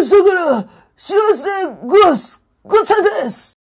明日から幸せでごわすごちゃです。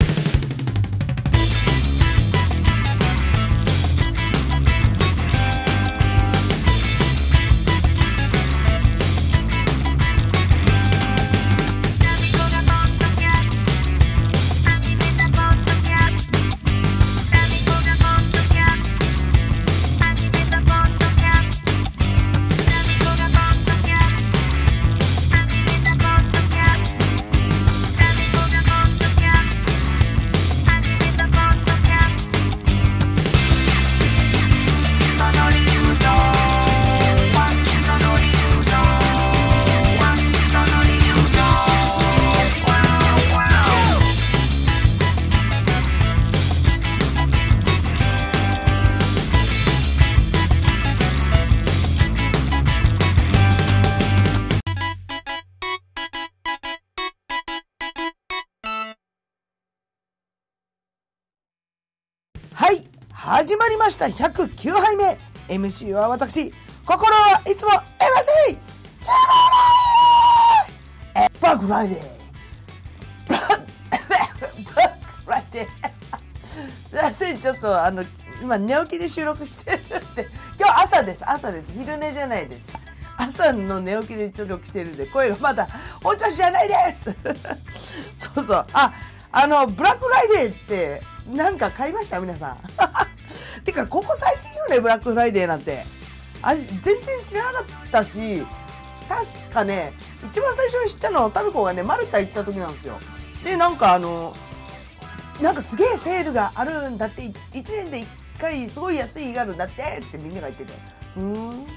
始まりました。109杯目 MC は私。心はいつも MC チャーマーえバックライデー。バックバックライデー。すいません。ちょっとあの今寝起きで収録してるんで。今日朝です。朝です。昼寝じゃないです。朝の寝起きで収録してるんで。声がまだ本調子じゃないです。そうそう。ああのブラックフライデーってなんか買いました？皆さん。かここ最近よねブラックフライデーなんて。あ全然知らなかったし確かね一番最初に知ったのはタミコがねマルタ行った時なんですよ。でなんかあのなんかすげえセールがあるんだって1年で1回すごい安い日があるんだってってみんなが言ってて。うーん。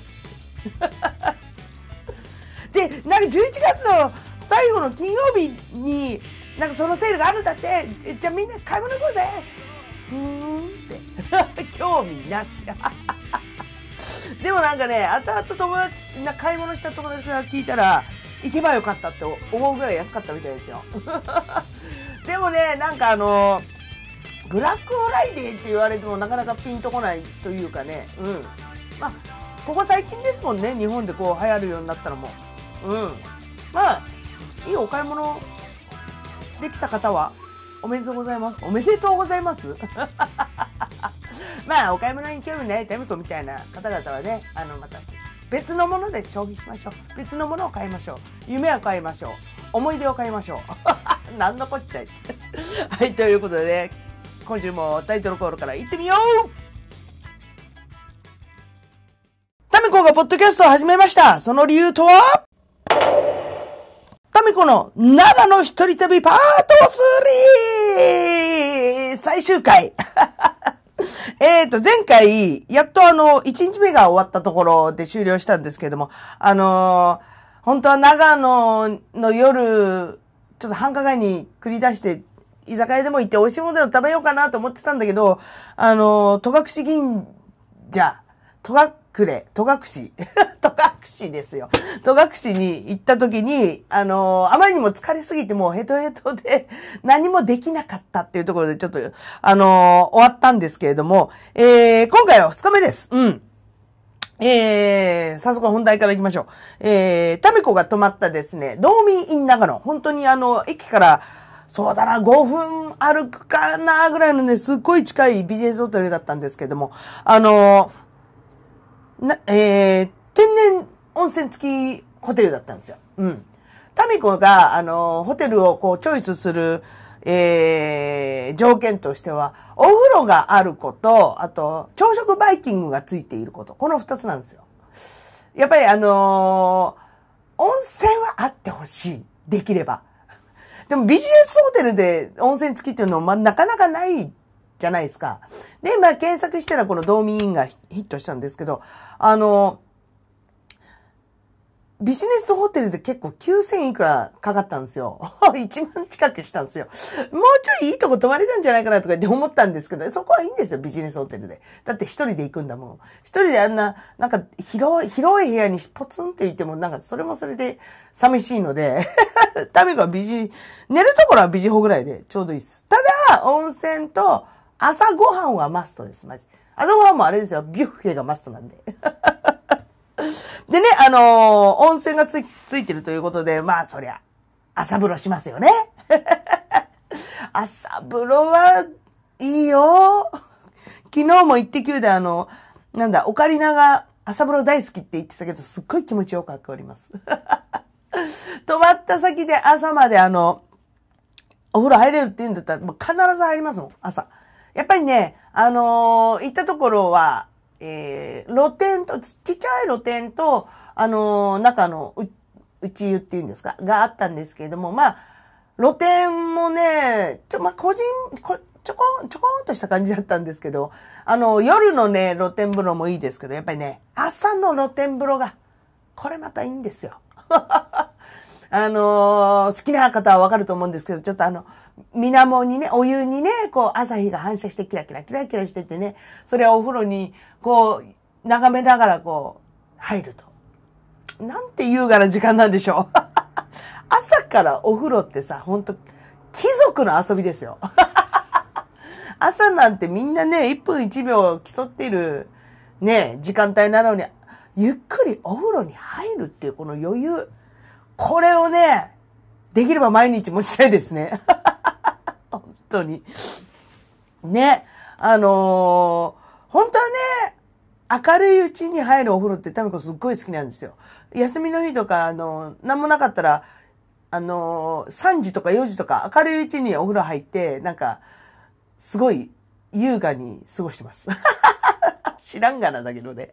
でなんか11月の最後の金曜日になんかそのセールがあるんだって。じゃあみんな買い物行こうぜ。ふーんって。興味なし。でもなんかね後々友達な買い物した友達から聞いたら行けばよかったって思うぐらい安かったみたいですよ。でもねなんかあのブラックフライデーって言われてもなかなかピンとこないというかね。うん。まあここ最近ですもんね日本でこう流行るようになったのも。うん。まあいいお買い物できた方はおめでとうございます。おめでとうございます。まあお買い物に興味ないタミコみたいな方々はねあのまた別のもので消費しましょう。別のものを買いましょう。夢を買いましょう。思い出を買いましょう。何のこっちゃい。はいということでね今週もタイトルコールから行ってみよう。タミコがポッドキャストを始めました。その理由とは？タミコの長野一人旅パート 3! 最終回 えっと、前回、やっとあの、1日目が終わったところで終了したんですけれども、あのー本当は長野の夜、ちょっと繁華街に繰り出して、居酒屋でも行って美味しいものでも食べようかなと思ってたんだけど、あのー戸隠銀社、戸隠隠、戸隠、戸隠ですよ。戸隠に行った時に、あのーあまりにも疲れすぎてもうヘトヘトで何もできなかったっていうところでちょっと、あのー終わったんですけれども、えー、今回は2日目です。うん。えー、早速本題から行きましょう。えー、タミコが泊まったですね、道民イン長野。本当にあの、駅から、そうだな、5分歩くかな、ぐらいのね、すっごい近いビジネスホテルだったんですけども、あのーな、えー、天然温泉付きホテルだったんですよ。うん。タミコが、あのホテルをこう、チョイスする、えー、条件としては、お風呂があること、あと、朝食バイキングがついていること。この二つなんですよ。やっぱりあのー温泉はあってほしい。できれば。でもビジネスホテルで温泉付きっていうのは、ま、なかなかないじゃないですか。で、まあ、検索したらこのドーミーインがヒットしたんですけど、あのビジネスホテルで結構9000いくらかかったんですよ。1万近くしたんですよ。もうちょいいいとこ泊まれたんじゃないかなとかって思ったんですけど、そこはいいんですよ、ビジネスホテルで。だって一人で行くんだもん。一人であんな、なんか広い、広い部屋にポツンって行っても、なんかそれもそれで寂しいので、タミコはビジ、寝るところはビジホぐらいでちょうどいいです。ただ、温泉と朝ごはんはマストです、マジ。朝ごはんもあれですよ、ビュッフェがマストなんで。でね、あのー温泉がついついてるということで、まあそりゃ、朝風呂しますよね。朝風呂はいいよ。昨日も行ってきゅうであの、なんだ、オカリナが朝風呂大好きって言ってたけど、すっごい気持ちよくっております。泊まった先で朝まであの、お風呂入れるって言うんだったら、必ず入りますもん、朝。やっぱりね、あのー、行ったところは、えー、露天と、ちっちゃい露天と、あのー、中のう内湯っていうんですか、があったんですけれども、まあ、露天もね、ちょ、まあ、個人、こちょこん、ちょこんとした感じだったんですけど、あの、夜のね、露天風呂もいいですけど、やっぱりね、朝の露天風呂が、これまたいいんですよ。あのー、好きな方はわかると思うんですけど、ちょっとあの、水面にね、お湯にね、こう、朝日が反射してキラキラキラキラしててね、それはお風呂に、こう、眺めながらこう、入ると。なんて優雅な時間なんでしょう。朝からお風呂ってさ、ほんと、貴族の遊びですよ。朝なんてみんなね、1分1秒競っている、ね、時間帯なのに、ゆっくりお風呂に入るっていうこの余裕。これをね、できれば毎日持ちたいですね。本当に。ね。あのー、本当はね、明るいうちに入るお風呂ってタミコすっごい好きなんですよ。休みの日とか、あのー、なんもなかったら、あの、3時とか4時とか明るいうちにお風呂入って、なんか、すごい優雅に過ごしてます。知らんがなだけどね。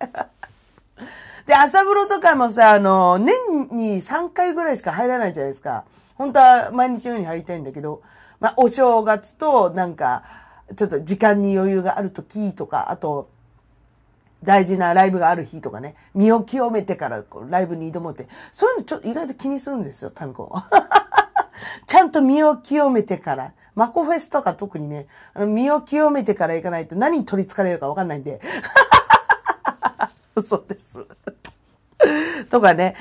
で、朝風呂とかもさ、あの、年に3回ぐらいしか入らないじゃないですか。本当は毎日のように入りたいんだけど、まあ、お正月と、なんか、ちょっと時間に余裕がある時とか、あと、大事なライブがある日とかね、身を清めてからこうライブに挑もうって、そういうのちょっと意外と気にするんですよ、タミコ。ちゃんと身を清めてから、マコフェスとか特にね、身を清めてから行かないと何に取り憑かれるかわかんないんで。嘘です。とかね。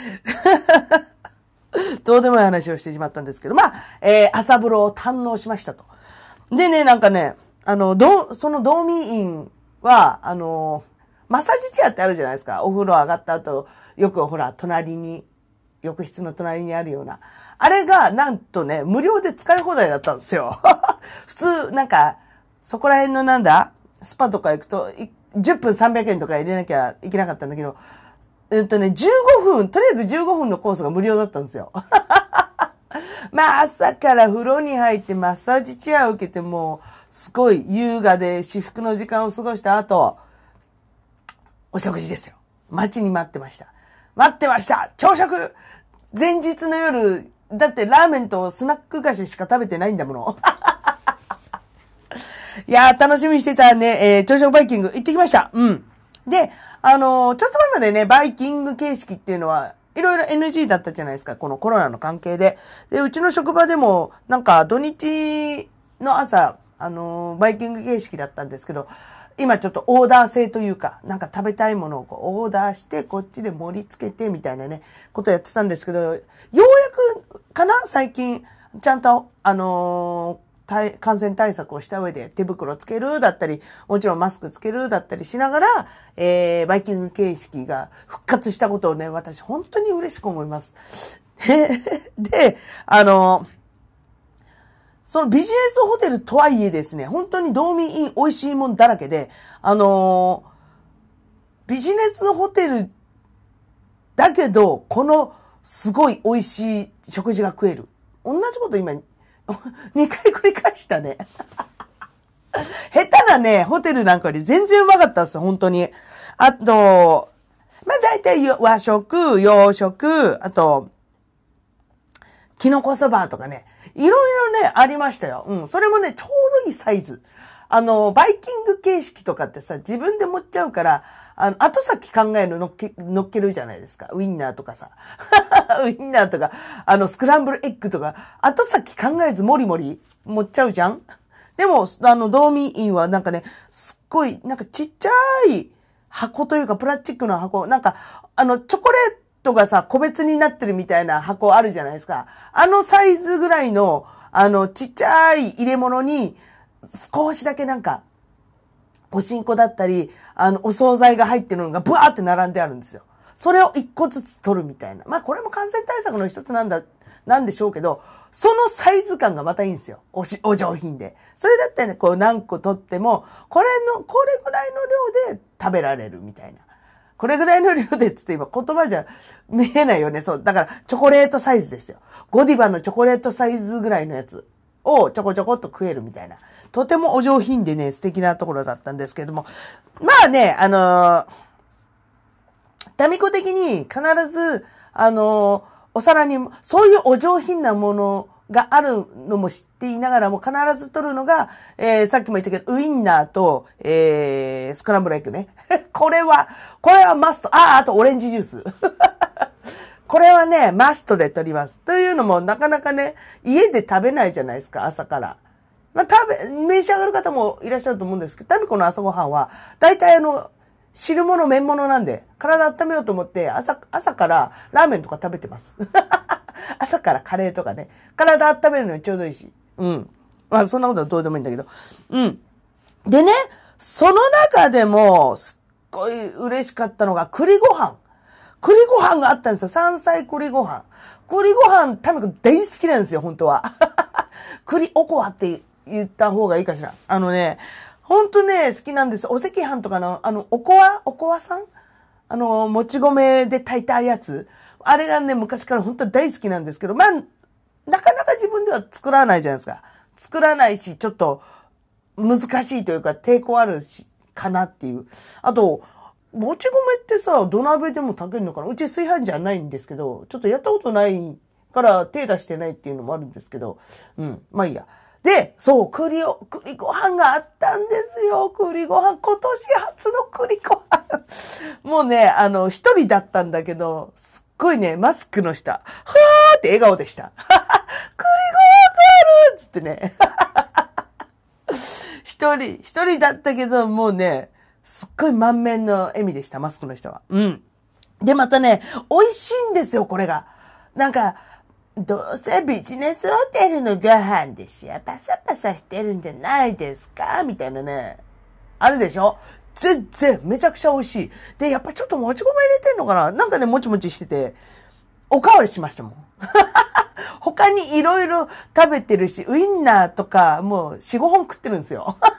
どうでもいい話をしてしまったんですけど、まあ、えー、朝風呂を堪能しましたと。でね、なんかね、あの、どその道民院は、あの、マッサージチェアってあるじゃないですか。お風呂上がった後、よくほら、隣に、浴室の隣にあるような。あれが、なんとね、無料で使い放題だったんですよ。普通、なんか、そこら辺のなんだ、スパとか行くと、10分300円とか入れなきゃいけなかったんだけど、えっとね、15分、とりあえず15分のコースが無料だったんですよ。まあ、朝から風呂に入ってマッサージチェアを受けてもうすごい優雅で至福の時間を過ごした後、お食事ですよ。待ちに待ってました。待ってました朝食前日の夜、だってラーメンとスナック菓子しか食べてないんだもの。いやー、楽しみにしてたね、えー、朝食バイキング行ってきました。うん。で、あのー、ちょっと前までね、バイキング形式っていうのは、いろいろ NG だったじゃないですか、このコロナの関係で。で、うちの職場でも、なんか土日の朝、あのー、バイキング形式だったんですけど、今ちょっとオーダー制というか、なんか食べたいものをこうオーダーして、こっちで盛り付けてみたいなね、ことやってたんですけど、ようやくかな最近、ちゃんと、あの感染対策をした上で手袋つけるだったり、もちろんマスクつけるだったりしながら、えー、バイキング形式が復活したことをね、私本当に嬉しく思います。で、あの、そのビジネスホテルとはいえですね、本当に道民イン美味しいもんだらけで、あのビジネスホテルだけど、このすごい美味しい食事が食える。同じこと今 2回繰り返したね。下手なね、ホテルなんかより全然うまかったですよ、本当に。あと、まあ大体和食、洋食、あと、キノコそばとかね、いろいろね、ありましたよ。うん。それもね、ちょうどいいサイズ。あの、バイキング形式とかってさ、自分で持っちゃうから、あの、後先考えるの乗っけ、乗っけるじゃないですか。ウィンナーとかさ。ウィンナーとか、あの、スクランブルエッグとか、後先考えずもりもり持っちゃうじゃん？でも、あの、道民院はなんかね、すっごい、なんかちっちゃい箱というか、プラスチックの箱、なんか、あの、チョコレートがさ、個別になってるみたいな箱あるじゃないですか。あのサイズぐらいの、あの、ちっちゃい入れ物に、少しだけなんか、おしんこだったり、あの、お惣菜が入ってるのがブワーって並んであるんですよ。それを一個ずつ取るみたいな。まあこれも感染対策の一つなんだなんでしょうけど、そのサイズ感がまたいいんですよ。おし、お上品で。それだったらね、こう何個取っても、これの、これぐらいの量で食べられるみたいな。これぐらいの量でっつって今言葉じゃ見えないよね。そう。だからチョコレートサイズですよ。ゴディバのチョコレートサイズぐらいのやつをちょこちょこっと食えるみたいな。とてもお上品でね、素敵なところだったんですけれども。まあね、あのー、タミコ的に必ず、あのーお皿に、そういうお上品なものがあるのも知っていながらも必ず取るのが、えー、さっきも言ったけど、ウインナーと、えー、スクランブルエッグね。これは、これはマスト。あ、あとオレンジジュース。これはね、マストで取ります。というのも、なかなかね、家で食べないじゃないですか、朝から。まあ、食べ、召し上がる方もいらっしゃると思うんですけど、タミコの朝ごはんは、大体あの、汁物、麺物なんで、体温めようと思って、朝、朝からラーメンとか食べてます。朝からカレーとかね。体温めるのにちょうどいいし。うん。まあ、そんなことはどうでもいいんだけど。うん。でね、その中でも、すっごい嬉しかったのが、栗ご飯。栗ご飯があったんですよ。山菜栗ご飯。栗ご飯、タミコ大好きなんですよ、本当は。栗おこわって言った方がいいかしら。あのね、ほんとね、好きなんです。お赤飯とかの、あの、おこわ、おこわさん？あの、もち米で炊いたやつ？あれがね、昔から本当大好きなんですけど、まあ、なかなか自分では作らないじゃないですか。作らないし、ちょっと難しいというか抵抗あるし、かなっていう。あと、もち米ってさ、土鍋でも炊けるのかな？うち炊飯じゃないんですけど、ちょっとやったことないから手出してないっていうのもあるんですけど、うん、まあいいや。で、そう、栗を、栗ご飯があったんですよ。栗ご飯。今年初の栗ご飯。もうね、あの、一人だったんだけど、すっごいね、マスクの下、はーって笑顔でした。栗ご飯があるつってね。一人、一人だったけど、もうね、すっごい満面の笑みでした、マスクの人は。うん。で、またね、美味しいんですよ、これが。なんか、どうせビジネスホテルのご飯でしょパサパサしてるんじゃないですか？みたいなね。あるでしょ？全然、めちゃくちゃ美味しい。で、やっぱちょっともち米入れてんのかな？なんかね、もちもちしてて、おかわりしましたもん。他にいろいろ食べてるし、ウインナーとかもう4、5本食ってるんですよ。あ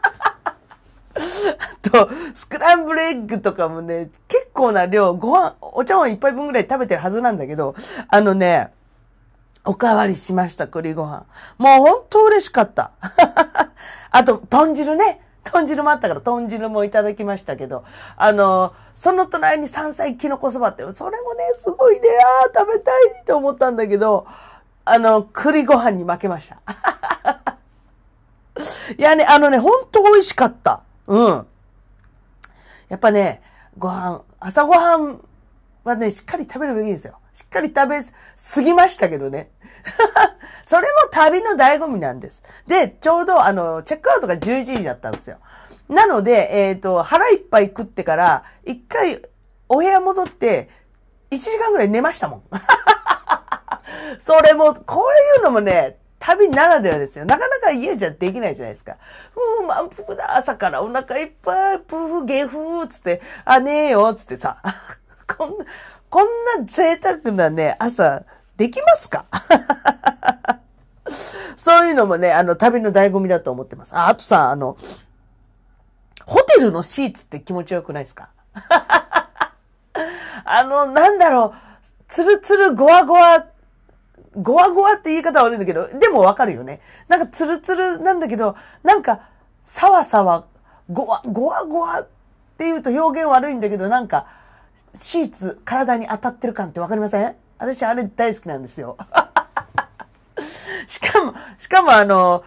と、スクランブルエッグとかもね、結構な量、ご飯、お茶碗一杯分ぐらい食べてるはずなんだけど、あのね、おかわりしました、栗ご飯。もう本当嬉しかった。あと、豚汁ね。豚汁もあったから、豚汁もいただきましたけど、あの、その隣に山菜きのこそばって、それもね、すごいね、ああ、食べたいと思ったんだけど、あの、栗ご飯に負けました。いやね、あのね、ほんと美味しかった。うん。やっぱね、ご飯、朝ごはんはね、しっかり食べるべきですよ。しっかり食べすぎましたけどね。それも旅の醍醐味なんです。で、ちょうどあの、チェックアウトが11時だったんですよ。なので、えっ、ー、と、腹いっぱい食ってから、一回お部屋戻って、1時間ぐらい寝ましたもん。それも、こういうのもね、旅ならではですよ。なかなか家じゃできないじゃないですか。ふう、満腹だ。朝からお腹いっぱい、プー、ゲフー、つって、あ、ねえよ、つってさ。こんな、こんな贅沢なね、朝、できますか？そういうのもね、あの、旅の醍醐味だと思ってます。あ、あとさ、あの、ホテルのシーツって気持ちよくないですか？あの、なんだろう、つるつるごわごわ、ごわごわって言い方悪いんだけど、でもわかるよね。なんかつるつるなんだけど、なんか、さわさわ、ごわ、ごわごわって言うと表現悪いんだけど、なんか、シーツ、体に当たってる感ってわかりません？私あれ大好きなんですよ。しかも、しかもあの、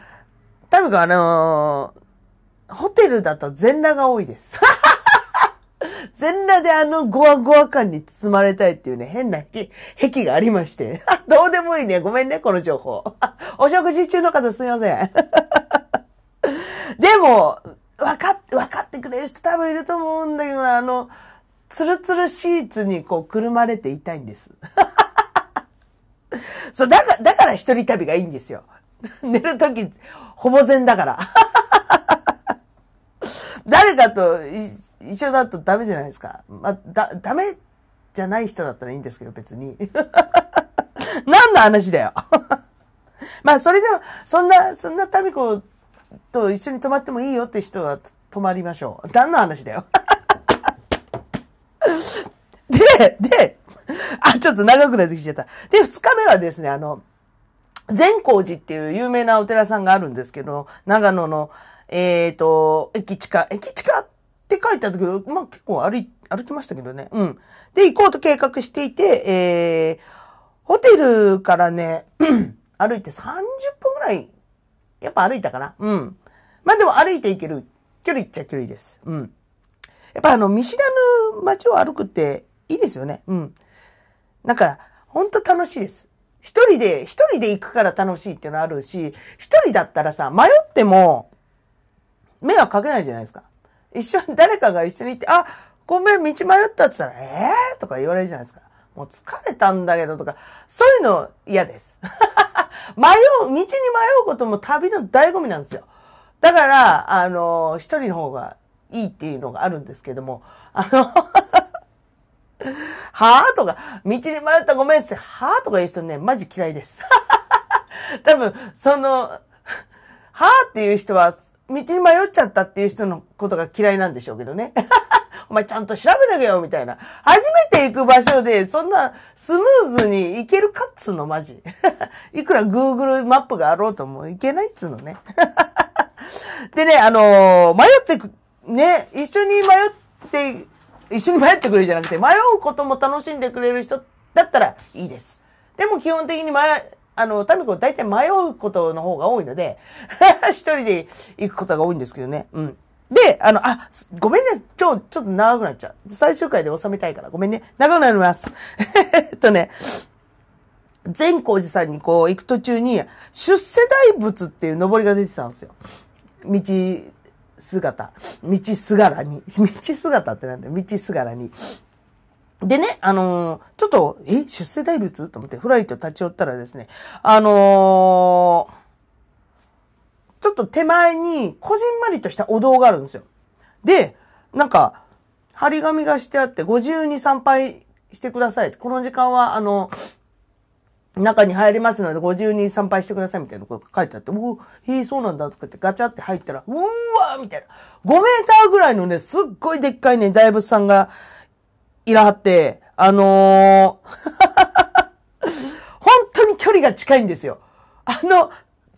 多分あの、ホテルだと全裸が多いです。全裸であのゴワゴワ感に包まれたいっていうね、変な癖がありまして。どうでもいいね。ごめんね、この情報。お食事中の方すみません。でも、分かって、分かってくれる人多分いると思うんだけどあの、ツルツルシーツにこうくるまれていたいんです。そう、だから、だから一人旅がいいんですよ。寝るとき、ほぼ全だから。誰かと一緒だとダメじゃないですか。まあ、だ、ダメじゃない人だったらいいんですけど、別に。何の話だよ。まあ、それでも、そんな、そんなタミコと一緒に泊まってもいいよって人は泊まりましょう。何の話だよ。で、あ、ちょっと長くなってきちゃった。で、二日目はですね、あの、善光寺っていう有名なお寺さんがあるんですけど、長野の、えっ、ー、と、駅地下、駅地下って書いてあったけど、まあ結構歩い、歩きましたけどね。うん。で、行こうと計画していて、えー、ホテルからね、歩いて30分ぐらい、やっぱ歩いたかな。うん。まあでも歩いて行ける距離っちゃ距離です。うん。やっぱあの、見知らぬ街を歩くっていいですよね。うん。なんか、ほんと楽しいです。一人で、一人で行くから楽しいっていうのあるし、一人だったらさ、迷っても、迷惑かけないじゃないですか。一緒に、誰かが一緒に行って、あ、ごめん、道迷ったって言ったら、ええー、とか言われるじゃないですか。もう疲れたんだけどとか、そういうの嫌です。迷う、道に迷うことも旅の醍醐味なんですよ。だから、あの、一人の方がいいっていうのがあるんですけども、あの はぁとか、道に迷ったごめんって、はぁとか言う人ね、マジ嫌いです。多分、その、はぁっていう人は、道に迷っちゃったっていう人のことが嫌いなんでしょうけどね。お前ちゃんと調べとけよ、みたいな。初めて行く場所で、そんなスムーズに行けるかっつうの、マジ。いくら Google マップがあろうとも行けないっつうのね。でね、あのー、迷ってく、ね、一緒に迷って、一緒に迷ってくれるじゃなくて、迷うことも楽しんでくれる人だったらいいです。でも基本的に迷、あの、タミコ大体迷うことの方が多いので、一人で行くことが多いんですけどね。うん。で、あの、あ、ごめんね。今日ちょっと長くなっちゃう。最終回で収めたいから。ごめんね。長くなります。え っとね、善光寺さんにこう行く途中に、出世大仏っていう登りが出てたんですよ。道姿。道すがらに。道姿ってなんだよ。道すがらに。でね、あのー、ちょっと、え、出世大仏？と思ってフライト立ち寄ったらですね、あのー、ちょっと手前に、こじんまりとしたお堂があるんですよ。で、なんか、張り紙がしてあって、ご自由に参拝してください。この時間は、あの、中に入りますので、ご自由に参拝してくださいみたいなことが書いてあって、おへえ、そうなんだ、とかってガチャって入ったら、うーわーみたいな。5メーターぐらいのね、すっごいでっかいね、大仏さんがいらはって、あのー、本当に距離が近いんですよ。あの、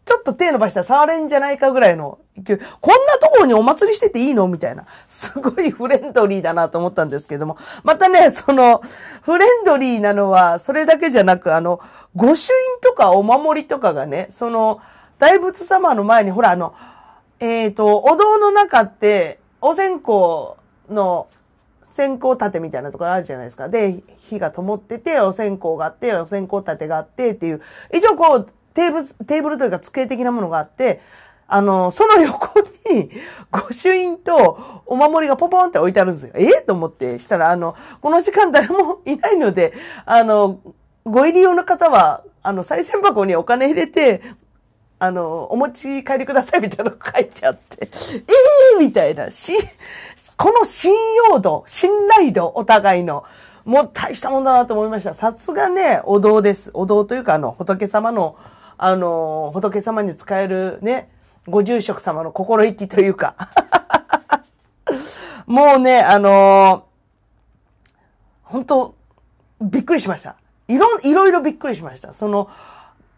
ちょっと手伸ばしたら触れんじゃないかぐらいの勢い。こんなところにお祭りしてていいのみたいな。すごいフレンドリーだなと思ったんですけども。またね、その、フレンドリーなのは、それだけじゃなく、あの、御朱印とかお守りとかがね、その、大仏様の前に、ほら、あの、えっ、ー、と、お堂の中って、お線香の線香立てみたいなところあるじゃないですか。で、火が灯ってて、お線香があって、お線香立てがあってっていう、一応こう、テーブル、テーブルというか机的なものがあって、あの、その横に、御朱印とお守りがポポンって置いてあるんですよ。え？えと思って、したら、あの、この時間誰もいないので、あの、ご入り用の方は、あの、再銭箱にお金入れて、あの、お持ち帰りくださいみたいなの書いてあって、ええー、みたいな、し、この信用度、信頼度、お互いの、もう大したもんだなと思いました。さすがね、お堂です。お堂というか、あの、仏様の、あの、仏様に使えるね、ご住職様の心意気というか。もうね、あの本当びっくりしました。いろ、いろいろびっくりしました。その、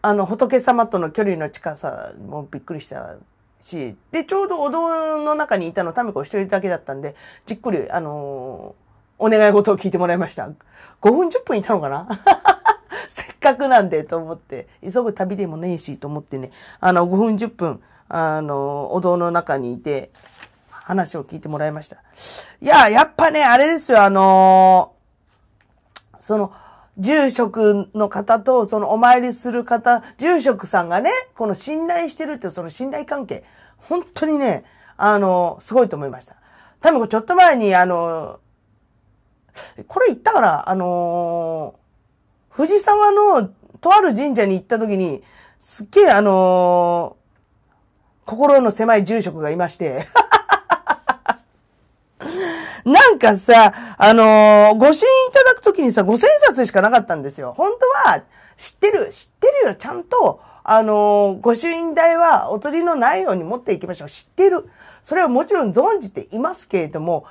あの、仏様との距離の近さもびっくりしたし、で、ちょうどお堂の中にいたの、タミコ一人だけだったんで、じっくり、あのお願い事を聞いてもらいました。5分10分いたのかな？せっかくなんでと思って、急ぐ旅でもねえしと思ってね、あの、5分10分、あの、お堂の中にいて、話を聞いてもらいました。いや、やっぱね、あれですよ、あのその、住職の方と、そのお参りする方、住職さんがね、この信頼してるってその信頼関係、本当にね、あの、すごいと思いました。多分ちょっと前に、あの、これ言ったかなあの藤沢のとある神社に行った時に、すっげえあのー、心の狭い住職がいまして なんかさ、あのー、ご支援いただくときにさ、五千冊しかなかったんですよ。本当は、知ってる、知ってるよ、ちゃんと、あのー、御朱印代はお釣りのないように持っていきましょう。知ってる。それはもちろん存じていますけれども、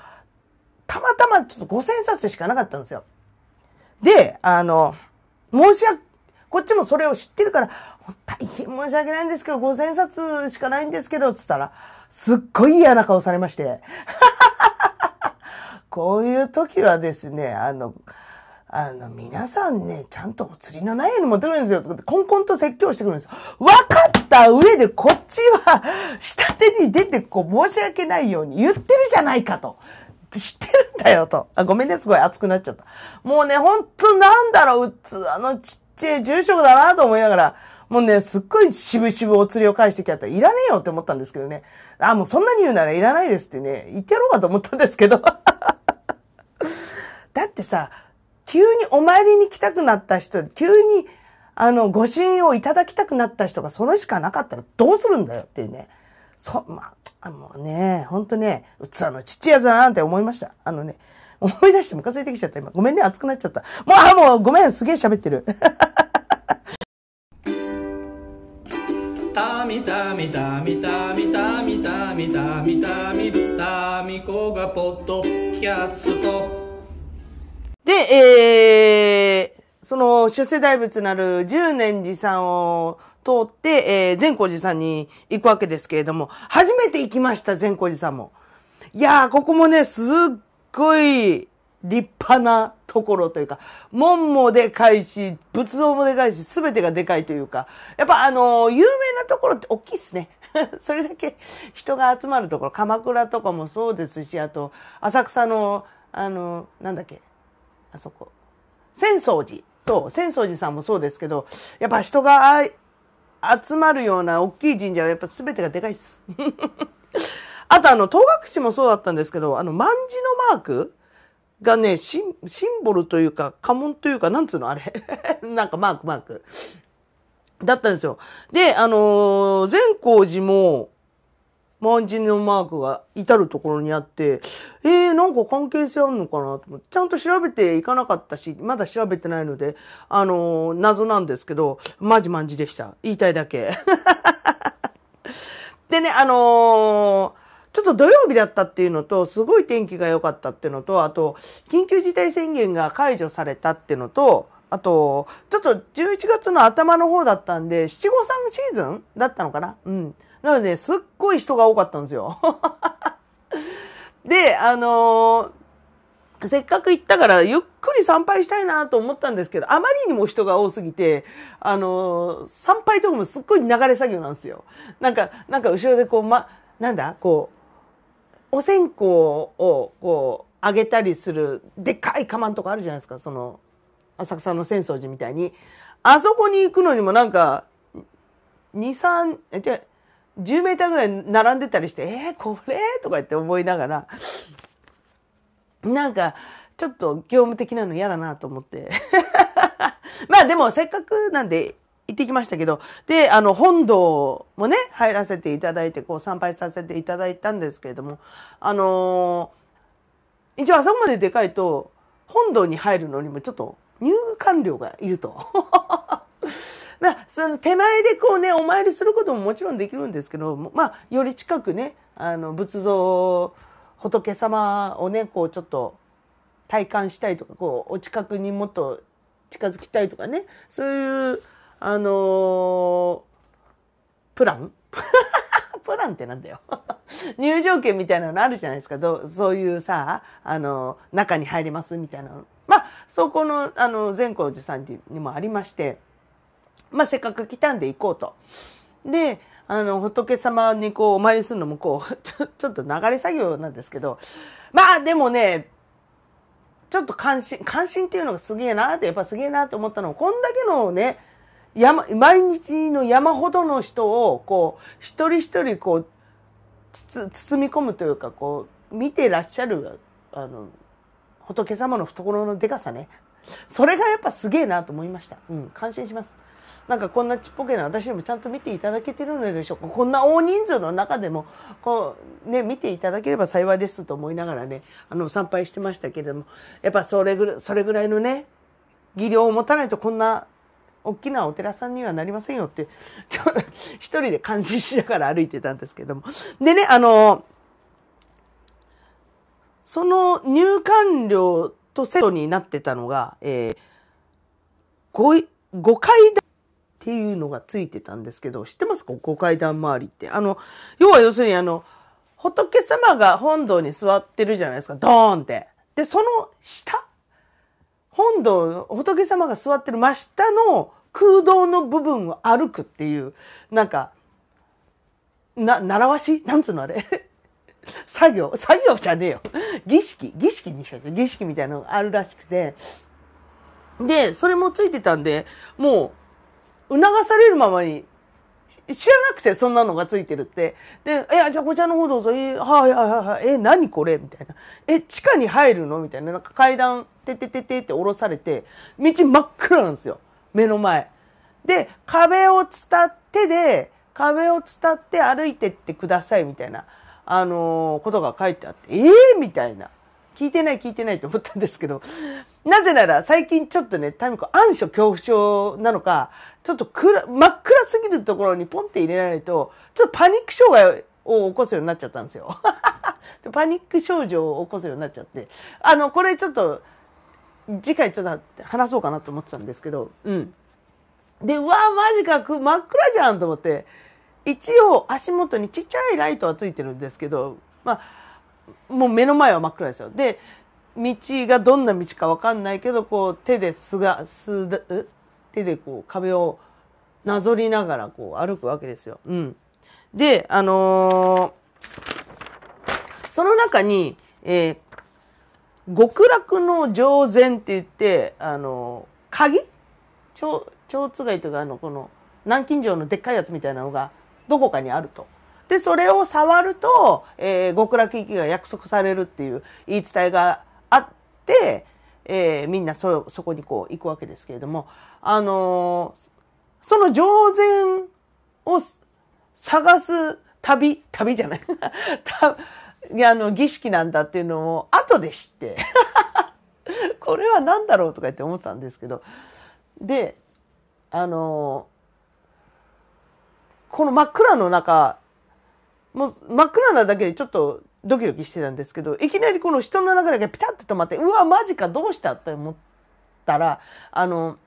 たまたまちょっと5000冊しかなかったんですよ。で、あの、申し訳、こっちもそれを知ってるから、大変申し訳ないんですけど、5000冊しかないんですけど、つったら、すっごい嫌な顔されまして。こういう時はですね、あの、あの、皆さんね、ちゃんとお釣りのないように持ってくるんですよ。とコンコンと説教してくるんですよ。分かった上でこっちは下手に出てこう申し訳ないように言ってるじゃないかと。知ってるんだよと。あ、ごめんね、すごい熱くなっちゃった。もうね、ほんとなんだろう、器のちっちゃい住職だなと思いながら、もうね、すっごい渋々お釣りを返してきちゃったらいらねえよって思ったんですけどね。あ、もうそんなに言うならいらないですってね、言ってやろうかと思ったんですけど。だってさ、急にお参りに来たくなった人、急に、あの、ご朱印をいただきたくなった人がそれしかなかったらどうするんだよっていうね。そ、まあ、もうね、ほんとね、器のちっちゃいやつだなって思いました。あのね、思い出してムカついてきちゃった今。ごめんね、熱くなっちゃった。もう、あ、もう、ごめん、すげえ喋ってる。たみたみたみたみたみたみたみたみたみこがポッドキャストで、えー、その出世大仏なる十年寺さんを通って、えー、善光寺さんに行くわけですけれども、初めて行きました、善光寺さんも。いやー、ここもね、すっごい立派なところというか、門もでかいし、仏像もでかいし、すべてがでかいというか、やっぱあのー、有名なところって大きいっすね。それだけ人が集まるところ、鎌倉とかもそうですし、あと、浅草の、あのー、なんだっけ、あそこ。浅草寺。そう、浅草寺さんもそうですけど、やっぱ人が集まるような大きい神社はやっぱ全てがでかいっす。あとあの、東学市もそうだったんですけど、あの、万字のマークがね、シンシンボルというか、家紋というか、なんつうのあれ なんかマークマーク。だったんですよ。で、あのー、善光寺も、万字のマークが至るところにあって、えー、なんか関係性あるのかなと思って、ちゃんと調べていかなかったし、まだ調べてないので、あのー、謎なんですけど、マジマンジでした。言いたいだけ。でね、あのー、ちょっと土曜日だったっていうのと、すごい天気が良かったっていうのと、あと、緊急事態宣言が解除されたっていうのと、あと、ちょっと11月の頭の方だったんで、七五三シーズンだったのかな？うん。なので、すっごい人が多かったんですよ。で、あのー、せっかく行ったからゆっくり参拝したいなと思ったんですけど、あまりにも人が多すぎて、あのー、参拝とかもすっごい流れ作業なんですよ。なんか、なんか後ろでこう、ま、なんだ？こう、お線香をこう、あげたりする、でっかいカマンとかあるじゃないですか、その、浅草の浅草寺みたいに。あそこに行くのにもなんか、2、3、え、じゃ10メーターぐらい並んでたりして、えー、これ？とか言って思いながら、なんか、ちょっと業務的なの嫌だなと思って。まあでもせっかくなんで行ってきましたけど、で、あの、本堂もね、入らせていただいて、こう参拝させていただいたんですけれども、あのー、一応あそこまででかいと、本堂に入るのにもちょっと入館料がいると。まあ、その手前でこうね、お参りすることももちろんできるんですけど、まあ、より近くね、あの、仏像、仏様をね、こうちょっと体感したいとか、こう、お近くにもっと近づきたいとかね、そういう、あのー、プラン？プランってなんだよ入場券みたいなのあるじゃないですか。どそういうさ、あの、中に入りますみたいな。まあ、そこの、あの、善光寺さんにもありまして、まあ、せっかく来たんで行こうと。で、あの、仏様にこう、お参りするのもこう、ちょちょっと流れ作業なんですけど、まあ、でもね、ちょっと関心、関心っていうのがすげえなって、やっぱすげえなって思ったのは、こんだけのね、山、毎日の山ほどの人を、こう、一人一人こう、つ包み込むというか、こう、見てらっしゃる、あの、仏様の懐のでかさね。それがやっぱすげえなと思いました。うん、感心します。なんかこんなちっぽけな私でもちゃんと見ていただけてるのでしょうかこんな大人数の中でもこうね見ていただければ幸いですと思いながらねあの参拝してましたけれどもやっぱそれぐらいそれぐらいのね技量を持たないとこんな大きなお寺さんにはなりませんよって、ち ょ一人で感心しながら歩いてたんですけども。でね、あの、その入館料とセットになってたのが、えー、五五階段っていうのがついてたんですけど、知ってます？か五階段周りって。あの、要は要するにあの、仏様が本堂に座ってるじゃないですか、ドーンって。で、その下本堂、仏様が座ってる真下の空洞の部分を歩くっていう、なんか、な、習わし？なんつうのあれ？作業？作業じゃねえよ。儀式？儀式にしましょう。儀式みたいなのがあるらしくて。で、それもついてたんで、もう、促されるままに、知らなくてそんなのがついてるって。で、え、じゃあこちらの方どうぞ。え、はいはいはいはい。え、何これ？みたいな。え、地下に入るの？みたいな。なんか階段、ててててって下ろされて、道真っ暗なんですよ。目の前。で、壁を伝ってで、壁を伝って歩いてってくださいみたいな、あのーことが書いてあって、ええー、みたいな。聞いてない聞いてないと思ったんですけど、なぜなら最近ちょっとね、タミコ暗所恐怖症なのか、ちょっと暗、真っ暗すぎるところにポンって入れられると、ちょっとパニック障害を起こすようになっちゃったんですよ。パニック症状を起こすようになっちゃって。あの、これちょっと、次回ちょっと話そうかなと思ってたんですけど、うん。で、うわ、マジか、真っ暗じゃんと思って、一応足元にちっちゃいライトはついてるんですけど、まあ、もう目の前は真っ暗ですよ。で、道がどんな道かわかんないけど、こう手ですが、すだ、手でこう壁をなぞりながらこう歩くわけですよ。うん。で、あのーその中に、えー極楽の上禅って言って、あのー鍵？蝶、蝶つがいとか、あの、この、南京錠のでっかいやつみたいなのが、どこかにあると。で、それを触ると、えー極楽行きが約束されるっていう言い伝えが、えーみんなそ、そこにこう行くわけですけれども、あのーその上禅を探す旅、旅じゃない。たいやあの、儀式なんだっていうのを後で知って、これは何だろうとか言って思ってたんですけど、で、あのこの真っ暗の中、もう真っ暗なだけでちょっとドキドキしてたんですけど、いきなりこの人の中だけピタッと止まって、うわ、マジか、どうした？って思ったら、あの、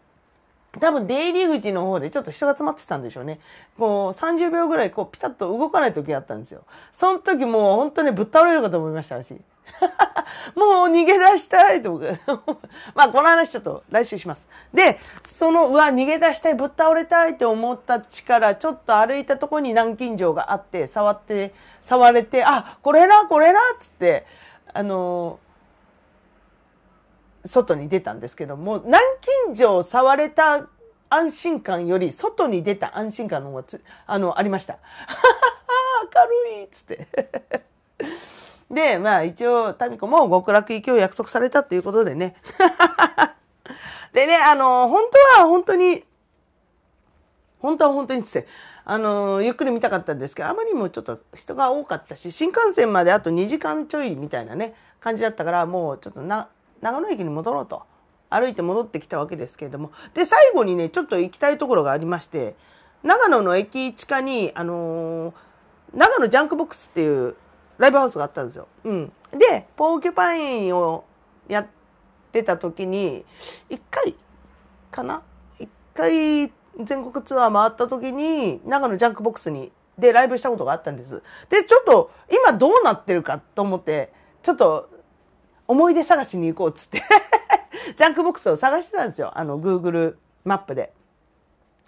多分出入り口の方でちょっと人が詰まってたんでしょうね。こう30秒ぐらいこうピタッと動かない時があったんですよ。その時もう本当にぶっ倒れるかと思いましたし。もう逃げ出したいとか。まあこの話ちょっと来週します。で、その、うわ、逃げ出したい、ぶっ倒れたいと思った力、ちょっと歩いたとこに南京錠があって、触って、触れて、あ、これな、これな、つって、あの外に出たんですけども、南京錠触れた安心感より、外に出た安心感の方がつ、あの、ありました。明るいっつって。で、まあ一応、タミコも極楽行きを約束されたっていうことでね。でね、あの、本当は本当に、本当は本当につって、あの、ゆっくり見たかったんですけど、あまりにもちょっと人が多かったし、新幹線まであと2時間ちょいみたいなね、感じだったから、もうちょっとな、長野駅に戻ろうと。歩いて戻ってきたわけですけれども。で、最後にね、ちょっと行きたいところがありまして、長野の駅地下に、あのー長野ジャンクボックスっていうライブハウスがあったんですよ。うん。で、ポーキュパインをやってた時に、一回かな？一回全国ツアー回った時に、長野ジャンクボックスに、でライブしたことがあったんです。で、ちょっと今どうなってるかと思って、ちょっと思い出探しに行こうっつって、ジャンクボックスを探してたんですよ。あの、Google マップで。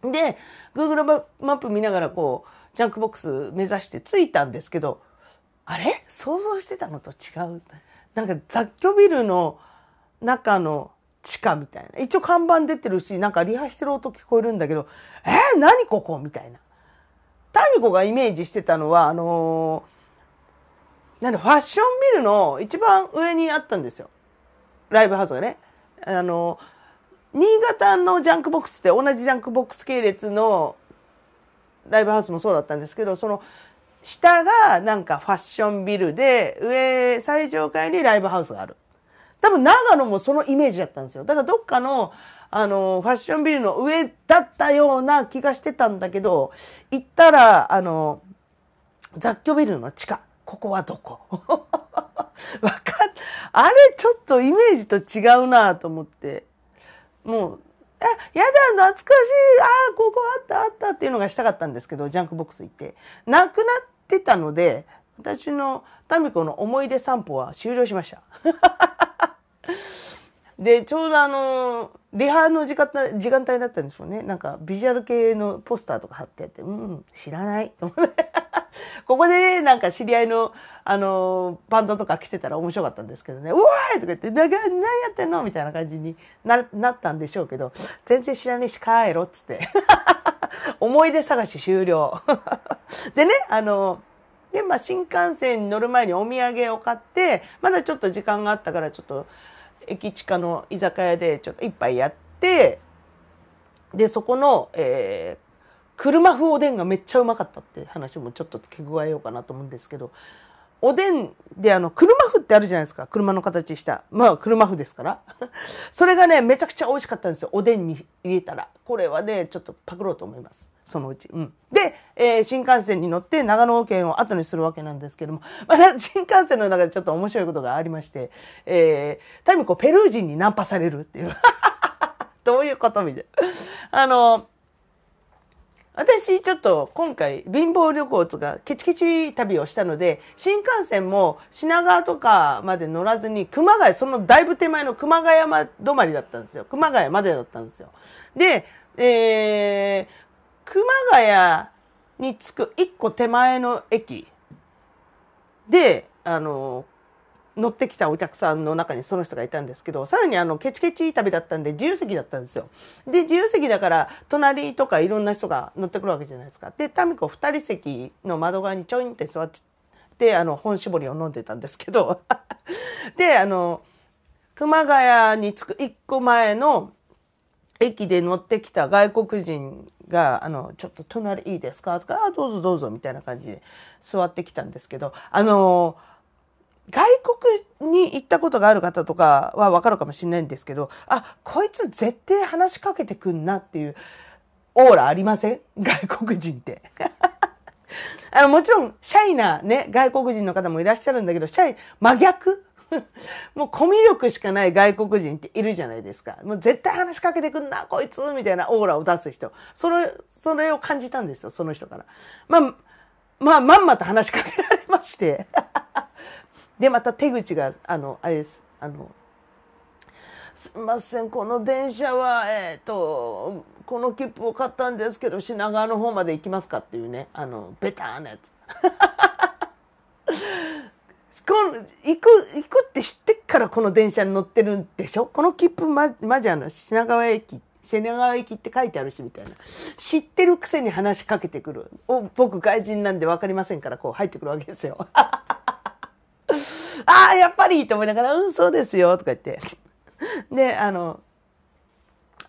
で、Google マップ見ながらこう、ジャンクボックス目指して着いたんですけど、あれ？想像してたのと違う。なんか雑居ビルの中の地下みたいな。一応看板出てるし、なんかリハしてる音聞こえるんだけど、えー、何ここ？みたいな。タミコがイメージしてたのは、あのーなんでファッションビルの一番上にあったんですよ。ライブハウスがね。あの、新潟のジャンクボックスって同じジャンクボックス系列のライブハウスもそうだったんですけど、その下がなんかファッションビルで、上最上階にライブハウスがある。多分長野もそのイメージだったんですよ。だからどっかの、あの、ファッションビルの上だったような気がしてたんだけど、行ったら、あの、雑居ビルの地下。ここはどこ？わかん、あれちょっとイメージと違うなと思って。もう、あ、やだ、懐かしい、ああ、ここあったあったっていうのがしたかったんですけど、ジャンクボックス行って。なくなってたので、私の民子の思い出散歩は終了しました。で、ちょうどあの、リハの時間時間帯だったんでしょうね。なんか、ビジュアル系のポスターとか貼ってあって、うん、知らない。ここでね、なんか知り合いの、あの、バンドとか来てたら面白かったんですけどね、うわーいとか言って、な、何やってんの？みたいな感じにな、なったんでしょうけど、全然知らねえし帰ろっつって。思い出探し終了。でね、あの、で、まあ、新幹線に乗る前にお土産を買って、まだちょっと時間があったから、ちょっと、駅近の居酒屋でちょっと一杯やって、で、そこの、えー、車風おでんがめっちゃうまかったって話もちょっと付け加えようかなと思うんですけど、おでんであの、車麩ってあるじゃないですか。車の形した。まあ、車麩ですから。それがね、めちゃくちゃ美味しかったんですよ。おでんに入れたら。これはね、ちょっとパクろうと思います。そのうち。うん。で、えー、新幹線に乗って長野県を後にするわけなんですけども、また 新幹線の中でちょっと面白いことがありまして、えー、タイムこうペルー人にナンパされるっていう。どういうことみたいな。あの、私ちょっと今回貧乏旅行とかケチケチ旅をしたので新幹線も品川とかまで乗らずに熊谷そのだいぶ手前の熊谷止まりだったんですよ熊谷までだったんですよで、えー、熊谷に着く一個手前の駅であの乗ってきたお客さんの中にその人がいたんですけど、さらにあの、ケチケチ旅だったんで自由席だったんですよ。で、自由席だから、隣とかいろんな人が乗ってくるわけじゃないですか。で、タミコ二人席の窓側にちょいんって座って、あの、本搾りを飲んでたんですけど、で、あの、熊谷に着く一個前の駅で乗ってきた外国人が、あの、ちょっと隣いいですか？とか、あ、どうぞどうぞみたいな感じで座ってきたんですけど、あの、外国に行ったことがある方とかはわかるかもしれないんですけど、あ、こいつ絶対話しかけてくんなっていうオーラありません？外国人って。あの、もちろん、シャイなね、外国人の方もいらっしゃるんだけど、シャイ、真逆 もうコミュ力しかない外国人っているじゃないですか。もう絶対話しかけてくんな、こいつみたいなオーラを出す人。それ、それを感じたんですよ、その人から。まあ、まあ、まんまと話しかけられまして で、また手口が、あの、あれです。あの、すみません、この電車は、えっ、ー、と、この切符を買ったんですけど、品川の方まで行きますかっていうね、あの、ベターなやつ。こ行く、行くって知ってっからこの電車に乗ってるんでしょ？この切符ま、まじあの、品川駅、品川駅って書いてあるし、みたいな。知ってるくせに話しかけてくる。お僕外人なんで分かりませんから、こう入ってくるわけですよ。ああ、やっぱりと思いながら、うん、そうですよ、とか言って。で、あの、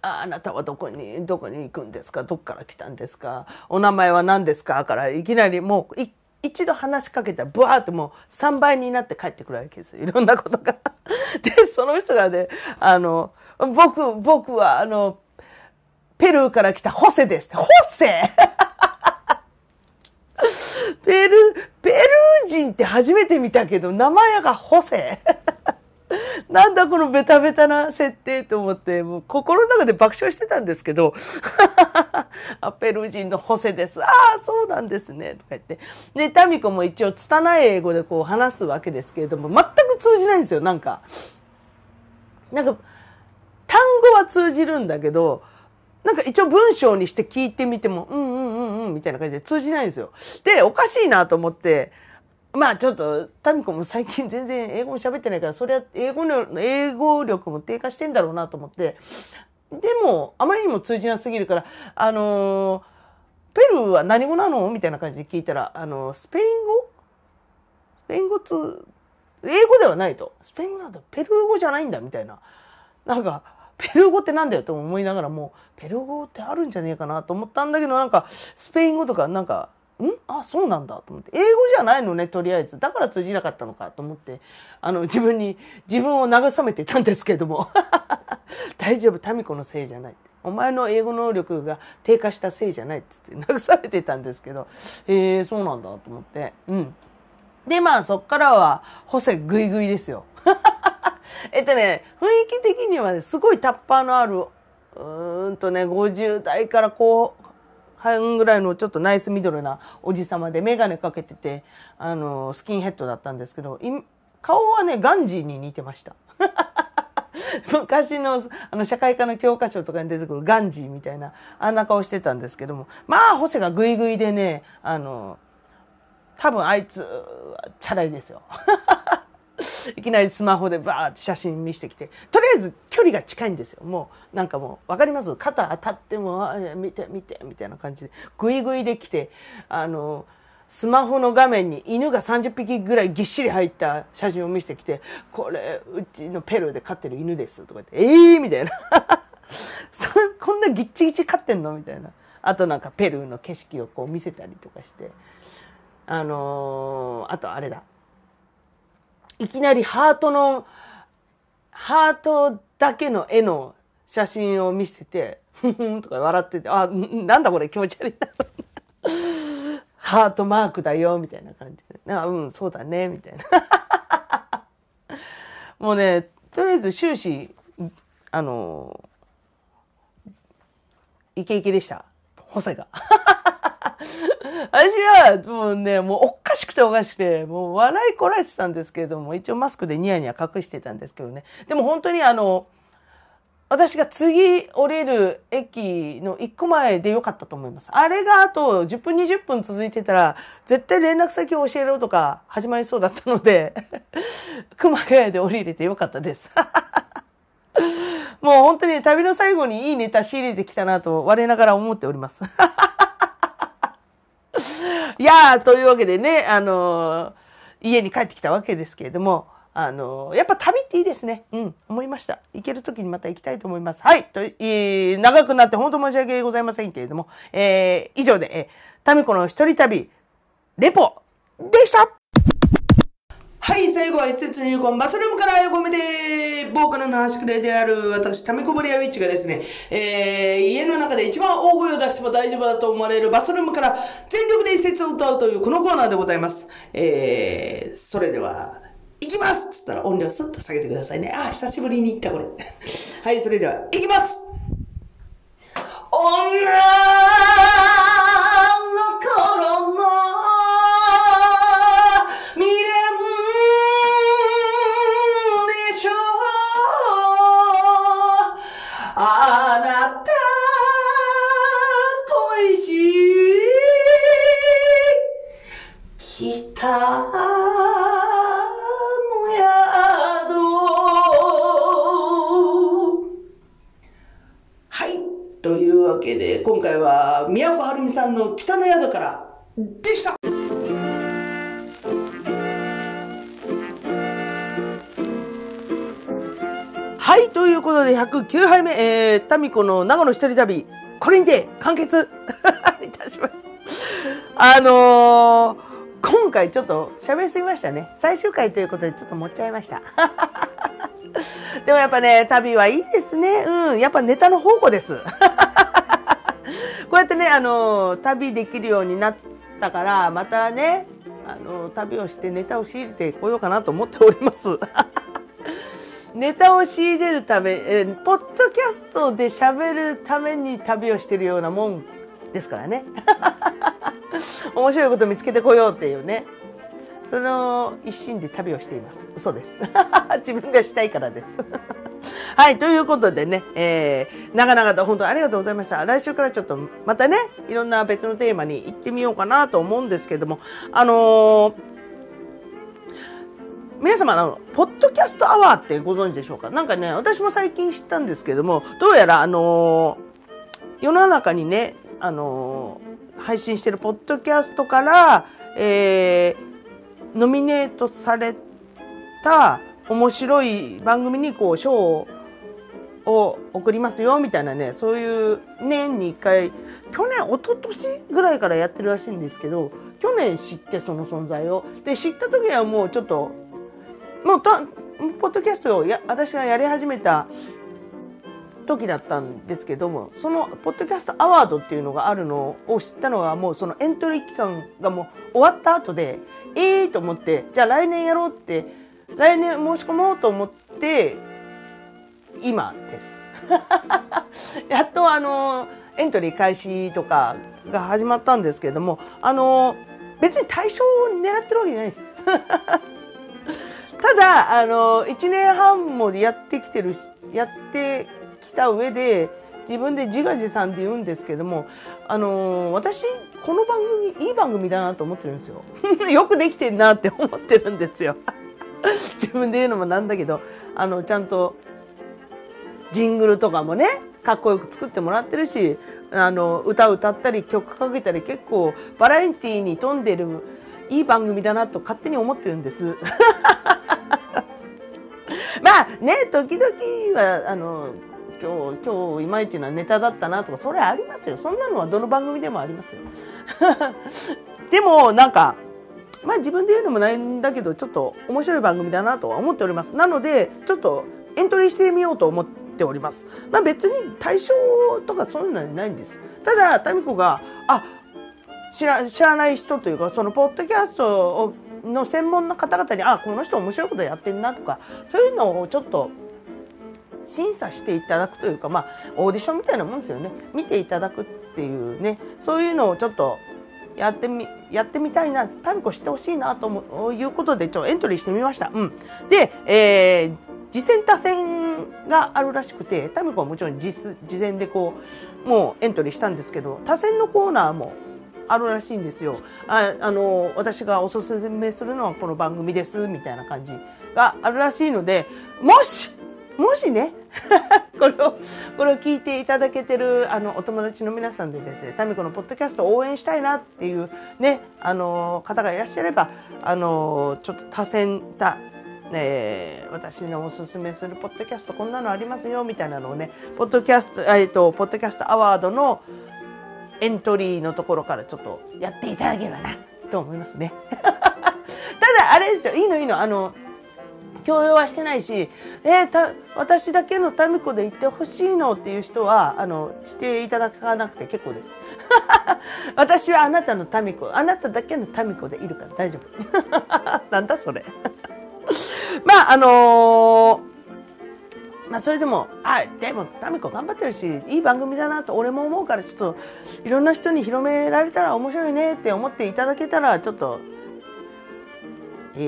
ああなたはどこに、どこに行くんですか？どっから来たんですか？お名前は何ですか？からいきなりもう、一一度話しかけたら、ブワーってもう3倍になって帰ってくるわけですよ。いろんなことが。で、その人がね、あの、僕、僕は、あの、ペルーから来たホセです。ホセ？ペル、ペルー人って初めて見たけど、名前がホセ。なんだこのベタベタな設定と思って、もう心の中で爆笑してたんですけど、あ、ペルー人のホセです。ああ、そうなんですね。とか言って。で、タミコも一応拙い英語でこう話すわけですけれども、全く通じないんですよ、なんか。なんか、単語は通じるんだけど、なんか一応文章にして聞いてみても、うんうんうんうんみたいな感じで通じないんですよ。で、おかしいなと思って、まあちょっと、タミコも最近全然英語も喋ってないから、それは英語の、英語力も低下してんだろうなと思って、でも、あまりにも通じなすぎるから、あのペルーは何語なの？みたいな感じで聞いたら、あの、スペイン語？スペイン語つ、英語ではないと。スペイン語なんだ。ペルー語じゃないんだ、みたいな。なんか、ペルー語ってなんだよと思いながらも、ペルー語ってあるんじゃねえかなと思ったんだけど、なんか、スペイン語とか、なんか、あそうなんだ。と思って。英語じゃないのねとりあえず。だから通じなかったのかと思って。あの自分に自分を慰めてたんですけども。大丈夫。民子のせいじゃない。お前の英語能力が低下したせいじゃないって言って慰めてたんですけど。へえー、そうなんだと思って。うん。でまあそっからはホセグイグイですよ。えっとね雰囲気的には、ね、すごいタッパーのあるうーんとね50代から後半ぐらいのちょっとナイスミドルなおじさまで眼鏡かけててあのスキンヘッドだったんですけど顔はねガンジーに似てました。昔のあの社会科の教科書とかに出てくるガンジーみたいなあんな顔してたんですけどもまあホセがグイグイでねあの多分あいつチャラいですよ。いきなりスマホでバーって写真見せてきて。とりあえず距離が近いんですよ。もうなんかもう分かります？肩当たっても見て見てみたいな感じで。グイグイで来てあのスマホの画面に犬が30匹ぐらいぎっしり入った写真を見せてきて「これうちのペルーで飼ってる犬です」とか言って「ええー!」みたいな。こんなぎっちぎち飼ってんの？みたいな。あとなんかペルーの景色をこう見せたりとかして。あのー、あとあれだ。いきなりハートのハートだけの絵の写真を見せててふふんとか笑っててあなんだこれ気持ち悪いな。ハートマークだよみたいな感じで。あうんそうだねみたいな。もうねとりあえず終始あのイケイケでした。補佐が。はもうね、もうおかしくておかしくて、もう笑いこらえてたんですけれども、一応マスクでニヤニヤ隠してたんですけどね。でも本当にあの、私が次降りる駅の1個前でよかったと思います。あれがあと10分20分続いてたら、絶対連絡先を教えろとか始まりそうだったので、熊谷で降りれてよかったです。もう本当に旅の最後にいいネタ仕入れてきたなと我ながら思っております。いやー、というわけでね、あのー、家に帰ってきたわけですけれども、あのー、やっぱ旅っていいですね。うん、思いました。行ける時にまた行きたいと思います。はい。と、えー、長くなって本当申し訳ございませんけれども、えー、以上で、えー、タミコの一人旅、レポでしたはい、最後は施設の入魂、バスルームから横目で、ボーカルの端くれである私、タメコブリアウィッチがですね、えー、家の中で一番大声を出しても大丈夫だと思われるバスルームから全力で一節を歌うというこのコーナーでございます。えー、それでは、行きますつったら音量スッと下げてくださいね。あ、久しぶりに行ったこれ。はい、それでは、行きます女今回は宮古晴美さんの北の宿からでした！はいということで109杯目、えー、タミコの長野一人旅これにて完結 いたしましたあのー、今回ちょっと喋りすぎましたね。最終回ということでちょっと持っちゃいました。でもやっぱね旅はいいですね。うんやっぱネタの宝庫です。こうやってね、あの、旅できるようになったから、またね、あの、旅をしてネタを仕入れてこようかなと思っております。ネタを仕入れるため、えポッドキャストで喋るために旅をしてるようなもんですからね。面白いこと見つけてこようっていうね。その一心で旅をしています。嘘です。自分がしたいからです。はい、ということでね、えー、長々と本当にありがとうございました。来週からちょっとまたね、いろんな別のテーマに行ってみようかなと思うんですけども、あのー、皆様、の、ポッドキャストアワーってご存知でしょうか？なんかね、私も最近知ったんですけども、どうやら、あのー、世の中にね、あの、配信してるポッドキャストから、えー、ノミネートされた面白い番組にこう賞を送りますよみたいなねそういう年に1回去年一昨年ぐらいからやってるらしいんですけど去年知ってその存在を。で知った時はもうちょっともうたポッドキャストをや私がやり始めた時だったんですけどもそのポッドキャストアワードっていうのがあるのを知ったのがもうそのエントリー期間がもう終わった後でええー、と思ってじゃあ来年やろうって来年申し込もうと思って今です。やっとあのエントリー開始とかが始まったんですけれどもあの別に対象を狙ってるわけじゃないです。ただあの1年半もやってきてるやってきた上で自分で自画自賛で言うんですけどもあの私この番組いい番組だなと思ってるんですよ。よくできてんなって思ってるんですよ。自分で言うのもなんだけどあのちゃんとジングルとかもねかっこよく作ってもらってるしあの歌歌ったり曲かけたり結構バラエティーに富んでるいい番組だなと勝手に思ってるんです。まあね時々はあの今日今日いまいちなネタだったなとかそれありますよそんなのはどの番組でもありますよ。でもなんかまあ自分で言うのもないんだけどちょっと面白い番組だなとは思っております。なのでちょっとエントリーしてみようと思っております。まあ別に対象とかそういうのはないんです。ただタミコがあ知ら知らない人というかそのポッドキャストの専門の方々にあこの人面白いことやってるなとかそういうのをちょっと審査していただくというかまあオーディションみたいなもんですよね。見ていただくっていうね。そういうのをちょっとやってみやってみたいなタミコ知ってほしいなということでちょっとエントリーしてみました。うん、で、えー、次戦多戦があるらしくてタミコはもちろん事前でこうもうエントリーしたんですけど多戦のコーナーもあるらしいんですよ。ああの私がおすすめするのはこの番組ですみたいな感じがあるらしいのでもしもしね これをこれを聞いていただけてるあのお友達の皆さんでですねタミコのポッドキャストを応援したいなっていうねあの方がいらっしゃればあのちょっと多選たえー、私のおすすめするポッドキャストこんなのありますよみたいなのをねポッドキャストえっ、ー、とポッドキャストアワードのエントリーのところからちょっとやっていただければなと思いますね。ただあれですよいいのいいのあの強要はしてないし、えー、た私だけの民子で言ってほしいの？っていう人はあのしていただかなくて結構です。私はあなたの民子あなただけの民子でいるから大丈夫。なんだそれ。まああのー、まあそれでも、あ、でも、タミコ頑張ってるし、いい番組だなと俺も思うから、ちょっと、いろんな人に広められたら面白いねって思っていただけたら、ちょっと、え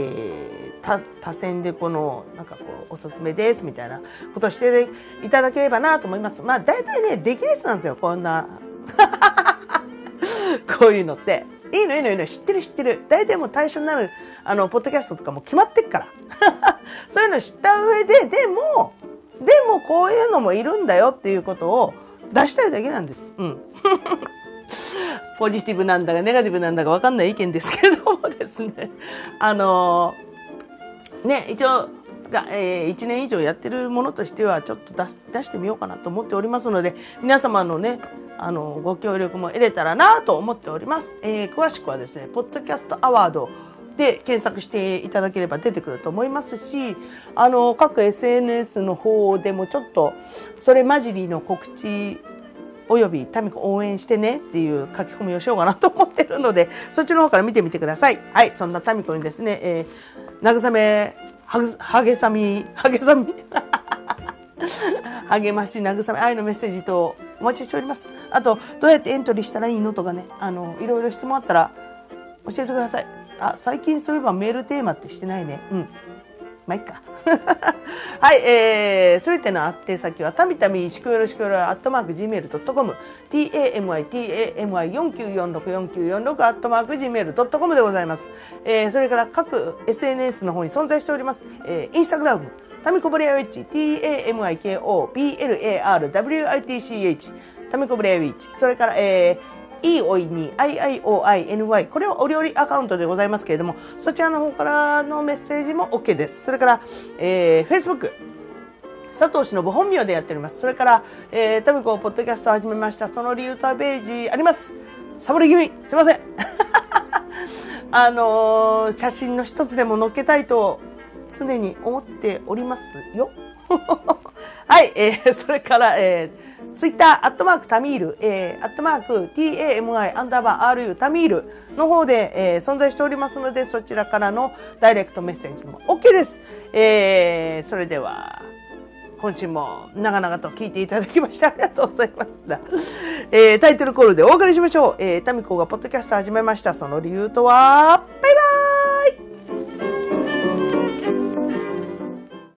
ー、多多選でこのなんかこうおすすめですみたいなことしていただければなと思います。まあ大体ねできレースなんですよこんな こういうのって。いいのいいのいいの知ってる知ってる大体もう対象になるあのポッドキャストとかも決まってっから そういうの知った上ででもでもこういうのもいるんだよっていうことを出したいだけなんです。うん ポジティブなんだかネガティブなんだか分かんない意見ですけどもですねあのーね、一応が、えー、1年以上やってるものとしてはちょっと出出してみようかなと思っておりますので皆様のねあのご協力も得れたらなと思っております、えー、詳しくはですねポッドキャストアワードで検索していただければ出てくると思いますしあの各 SNS の方でもちょっとそれ混じりの告知およびタミコ応援してねっていう書き込みをしようかなと思ってるのでそっちの方から見てみてください。はい、そんなタミコにですね、えー慰め、はげさみ、はげさみ、励まし、慰め、愛のメッセージとお待ちしております。あと、どうやってエントリーしたらいいのとかね、あの、いろいろ質問あったら教えてください。あ、最近そういえばメールテーマってしてないね。うん。まあ、いっか。はい、えー、すべての宛先は、たみたみしくよろしくよろ、アットマーク、gmail.com、tami, tami, 49464946、アットマーク、gmail.com でございます。えー、それから各 SNS の方に存在しております。えー、インスタグラム、タミコブレアウィッチ、tamiko, blarwitch、タミコブレアウィッチ、それから、えー、e おいに iioiny これはお料理アカウントでございますけれどもそちらの方からのメッセージも OK ですそれから、えー、Facebook 佐藤氏の本名でやっております。それから、えー、タミコポッドキャストを始めました。その理由とはページあります。サボり気味。すいません。あのー写真の一つでも載っけたいと常に思っておりますよ。はい、えー、それから、えー、ツイッター、アットマークタミール、えー、アットマーク TAMI アンダーバー RU タミールの方で、えー存在しておりますので、そちらからのダイレクトメッセージも OK です。えー、それでは、今週も長々と聞いていただきましてありがとうございました。えータイトルコールでお別れしましょう。えータミコがポッドキャスト始めました。その理由とは？バイバーイ